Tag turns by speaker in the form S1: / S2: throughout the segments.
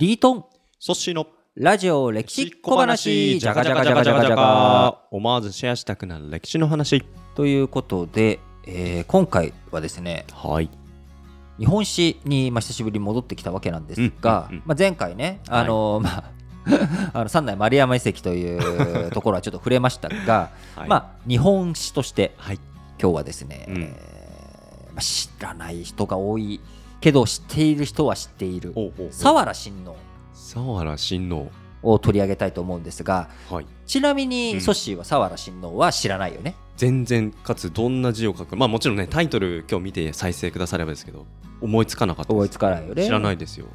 S1: リートン。
S2: ソッシーの。
S1: ラジオ歴史小話。じゃがじゃがじゃがじゃがじゃが
S2: 思わずシェアしたくなる歴史の話。
S1: ということで、えー今回はですね
S2: はい。
S1: 日本史に、まあ、久しぶりに戻ってきたわけなんですが、
S2: うんうんうん。
S1: まあ、前回ねあの、まあ あの三内丸山遺跡というところはちょっと触れましたが、
S2: はい。
S1: まあ日本史として
S2: はい。
S1: 今日はですね、
S2: うん。
S1: えーまあ、知らない人が多いけど知っている人は知っている。佐原親王。
S2: 佐原親王。
S1: を取り上げたいと思うんですが
S2: はい。
S1: ちなみに、
S2: うん。
S1: ソッシーは佐原親王は知らないよね。
S2: 全然かつどんな字を書く。まあもちろんねタイトル今日見て再生くださればですけど思いつかなかったです。
S1: 覚えつかないよね。
S2: 知らないですよ。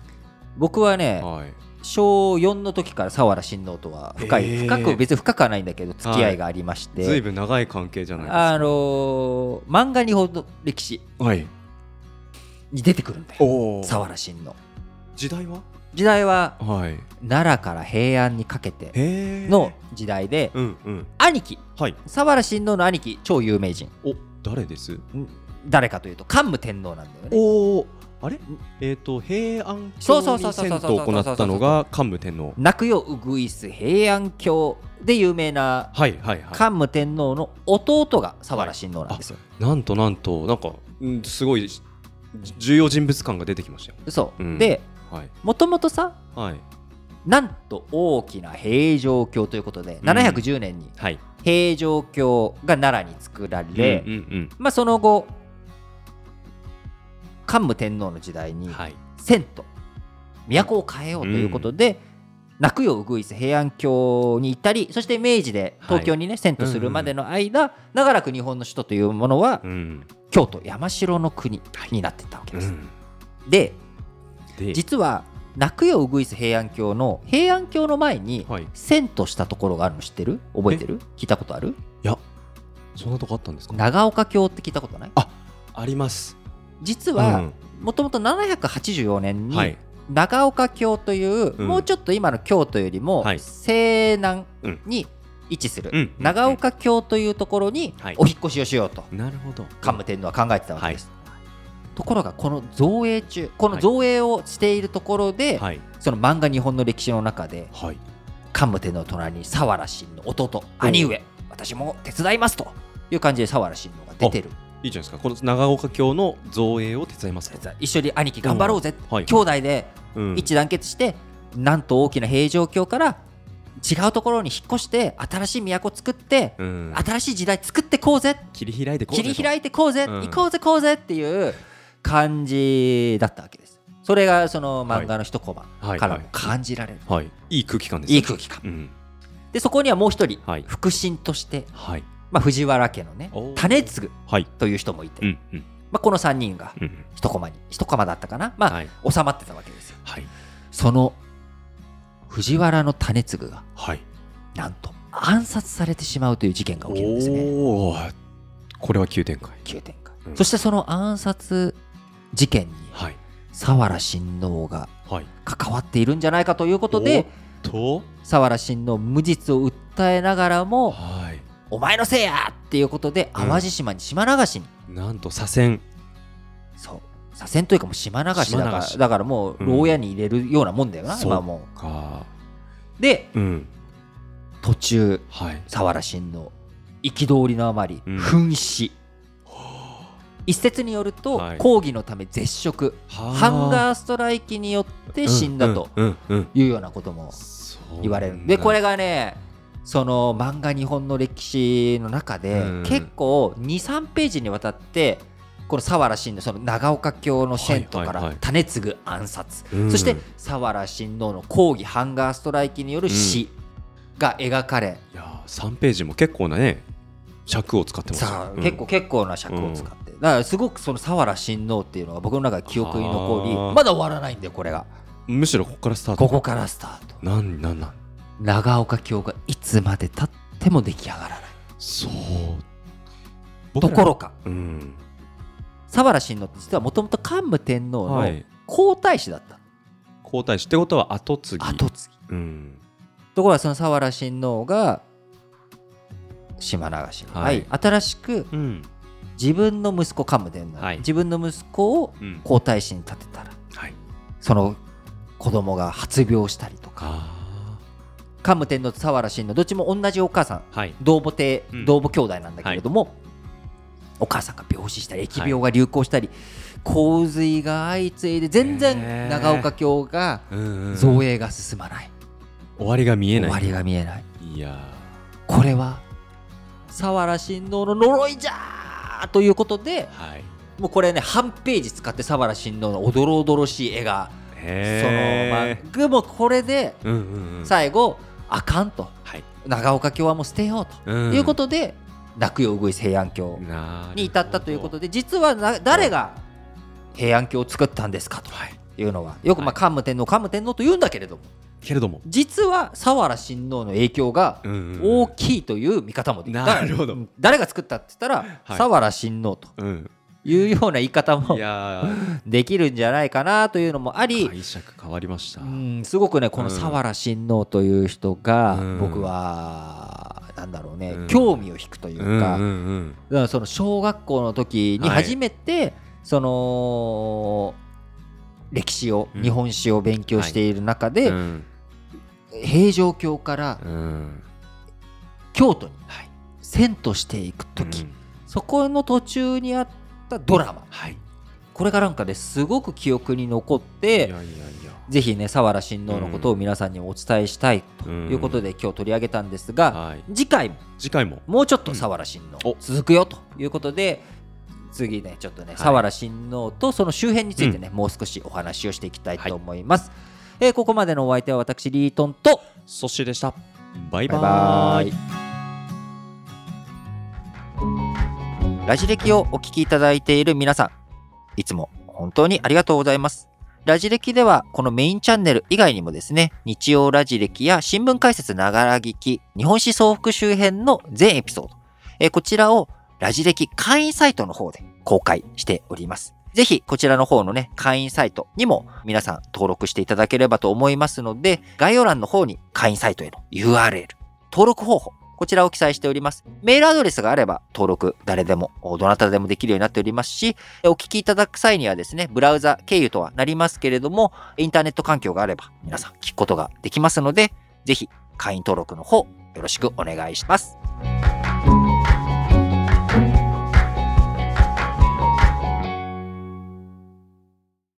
S1: 僕はね
S2: はい。
S1: 小4の時から佐原親王とは深い、
S2: へー。
S1: 深く別に深くはないんだけど付き合いがありまして、
S2: ずいぶん長い関係じゃないですか。
S1: あのー漫画日本の歴史。
S2: はい
S1: に出てくるんだよ。
S2: お
S1: 佐原親王
S2: 時代は？
S1: 時代は
S2: はい。
S1: 奈良から平安にかけての時代で
S2: うんうん。
S1: 兄貴。
S2: はい。
S1: 佐原親王の兄貴超有名人。
S2: お誰です？
S1: ん？誰かというと桓武天皇なんだよね。
S2: おおあれ？えっ、と平安京に遷都を行ったのが桓武天皇。
S1: 泣くようぐいす平安京で有名な
S2: はいはいはい。
S1: 桓武天皇の弟が佐原親王なんですよ、
S2: なんとなんとなんか、うん、すごいじ重要人物感が出てきましたよ。
S1: そう、
S2: うん。
S1: で
S2: はい。
S1: もともとさ
S2: はい。
S1: なんと大きな平城京ということで、
S2: うん。
S1: 710年に
S2: はい。
S1: 平城京が奈良に作られ、
S2: うんうん
S1: まあ、その後桓武天皇の時代に
S2: うんはい。
S1: 遷都。都を変えようということで、泣くようぐいす平安京に行ったりそして明治で東京にね、遷都するまでの間、長らく日本の首都というものは
S2: うん
S1: 京都山城の国になっていったわけです。
S2: うん。
S1: で
S2: で
S1: 実は泣くようぐいす平安京の平安京の前に
S2: はい。い
S1: 遷都したところがあるの知ってる？覚えてる？聞いたことある？
S2: やそんなとこあったんですか？
S1: 長岡京って聞いたことない
S2: あります。
S1: 実は
S2: うん。
S1: もともと784年に
S2: はい。
S1: 長岡京という、
S2: うん。
S1: もうちょっと今の京都よりも
S2: はい。
S1: 西南
S2: うん。
S1: に位置する、
S2: うん
S1: 長岡京というところに
S2: はい。
S1: お引っ越しをしようと。
S2: なるほど。
S1: 桓武天皇は考えてたわけです。ところがこの造営中この造営をしているところで、
S2: はい。
S1: その漫画日本の歴史の中で
S2: はい。
S1: 桓武天皇の隣に佐原親の弟兄上私も手伝いますという感じで佐原親王が出てる。
S2: いいじゃないですか。この長岡京の造営を手伝いますか
S1: 一緒に兄貴頑張ろうぜ、
S2: はい。
S1: 兄弟で
S2: うん。
S1: 一致団結して、なんと大きな平城京から違うところに引っ越して新しい都作って、
S2: うん。
S1: 新しい時代作ってこうぜ。
S2: 切り開いてこうぜと。
S1: 切り開いてこうぜ、
S2: うん。
S1: 行こうぜこうぜっていう感じだったわけです。それがその漫画の一コマ
S2: はい。
S1: からも感じられる、
S2: はい。いい空気感です
S1: いい空気感。
S2: うん。
S1: でそこにはもう一人、
S2: はい。
S1: 腹心として、
S2: はい。
S1: まあ、藤原家のね種継
S2: はい。
S1: という人もいて、
S2: うんうん。
S1: まあ、この3人が
S2: うん。
S1: 一コマに一コマだったかな。まあ、
S2: はい。
S1: 収まってたわけですよ。
S2: はい。
S1: その藤原の種継が
S2: はい。
S1: なんと暗殺されてしまうという事件が起きるんですね。
S2: これは急展開。
S1: 急展開、
S2: うん。
S1: そしてその暗殺事件に
S2: はい。
S1: 佐原親王が
S2: はい。
S1: 関わっているんじゃないかということで
S2: と。
S1: 佐原親王無実を訴えながらも
S2: はい。
S1: お前のせいやっていうことで
S2: うん。
S1: 淡路島に島流しに、
S2: なんと左遷。
S1: そう左遷というかもう島流しだからだからもう牢屋に入れるようなもんだよな、
S2: そう
S1: 今はも
S2: か
S1: う。で
S2: うん。
S1: 途中
S2: はい。
S1: 佐原親王憤りのあまり
S2: うん。
S1: 紛死、一説によると、
S2: はい。
S1: 抗議のため絶食。ハンガーストライキによって死んだというようなことも言われる。でこれがねその漫画日本の歴史の中で
S2: うん。
S1: 結構23ページにわたってこの佐原親王その長岡京の遷都から
S2: はいはいはい。
S1: 種継暗殺、
S2: うん。
S1: そして佐原親王の抗議ハンガーストライキによる死が描かれ、
S2: いやー3ページも結構なね尺を使ってます。よ
S1: さあ、
S2: うん。
S1: 結構結構な尺を使って、だからすごくその佐原親王っていうのが僕の中で記憶に残りまだ終わらないんだよこれが。
S2: むしろここからスタート。
S1: ここからスタート。
S2: なんなんなん
S1: 長岡京がいつまでたっても出来上がらない。
S2: そう。
S1: ところか。
S2: うん
S1: 佐原親王って実はもともと桓武天皇の
S2: はい。
S1: 皇太子だった、
S2: 皇太子ってことは後継ぎ。
S1: 後継ぎ。
S2: うん。
S1: ところがその佐原親王が島流し。に、
S2: はい。
S1: はい。新しく
S2: うん。
S1: 自分の息子桓武天皇、
S2: はい。
S1: 自分の息子を
S2: うん。
S1: 皇太子に立てたら
S2: はい。
S1: その子供が発病したりとか。
S2: あ
S1: 桓武天皇と佐原親王どっちも同じお母さん。
S2: ーはい。
S1: 同母帝
S2: うん。
S1: 同母兄弟なんだけれども、お母さんが病死したり疫病が流行したり、洪水が相次いで全然長岡京が造営が進まない、
S2: 終わりが見えない。
S1: 終わりが見えない。
S2: いや。
S1: これは佐原親王の呪いじゃーということで
S2: ーはい。
S1: もうこれね半ページ使って佐原親王のおどろおどろしい絵がその
S2: へ
S1: まあでもこれで
S2: えうんうんうん。
S1: 最後あかんと。
S2: はい。
S1: 長岡京はもう捨てようと
S2: うん。
S1: いうことで泣くようぐいす平安京
S2: な
S1: に至ったということで実はな誰が平安京を作ったんですかと
S2: はい。
S1: いうのはよくまあ桓武天皇桓武天皇と言うんだけれども
S2: けれども。
S1: 実は佐原親王の影響が
S2: うんうんうん。
S1: 大きいという見方もでき
S2: なるほど。
S1: だから誰が作ったって言ったら佐原親王と
S2: うん。
S1: いうような言い方も できるんじゃないかなというのもあり
S2: 解釈変わりました。
S1: うんすごくねこの
S2: うん。
S1: 佐原親王という人が
S2: うん。
S1: 僕はだろうね
S2: うん。
S1: 興味を引くというか。
S2: うんうんうん。
S1: だからその小学校の時に
S2: はい。
S1: 初めてその歴史を
S2: うん。
S1: 日本史を勉強している中
S2: う
S1: で
S2: ん。
S1: 平城京から
S2: うん。
S1: 京都に
S2: はい。
S1: 遷都していく時。
S2: うん。
S1: そこの途中にあったドラマ。
S2: はい。
S1: これがなんかですごく記憶に残っ
S2: いや
S1: て
S2: いやいや
S1: ぜひね佐原親王のことを皆さんにお伝えしたいということで今日取り上げたんですが
S2: はい。
S1: 次回も。
S2: 次回も。
S1: もうちょっと佐原親王
S2: お。
S1: 続くよということで次ねちょっとね佐原親王とその周辺についてね、もう少しお話をしていきたいと思います、えーここまでのお相手は私リートンと
S2: ソッシーでしたバイバ
S1: バイ。
S2: ーイ
S1: バイ。ラジ歴をお聞きいただいている皆さんいつも本当にありがとうございますラジ歴ではこのメインチャンネル以外にもですね日曜ラジ歴や新聞解説ながら聞き日本史総復周辺の全エピソードえこちらをラジ歴会員サイトの方で公開しております。ぜひこちらの方のね、会員サイトにも皆さん登録していただければと思いますので、概要欄の方に会員サイトへの URL、登録方法、こちらを記載しております。メールアドレスがあれば登録誰でも、どなたでもできるようになっておりますし、お聞きいただく際にはですね、ブラウザ経由とはなりますけれども、インターネット環境があれば皆さん聞くことができますので、ぜひ会員登録の方よろしくお願いします。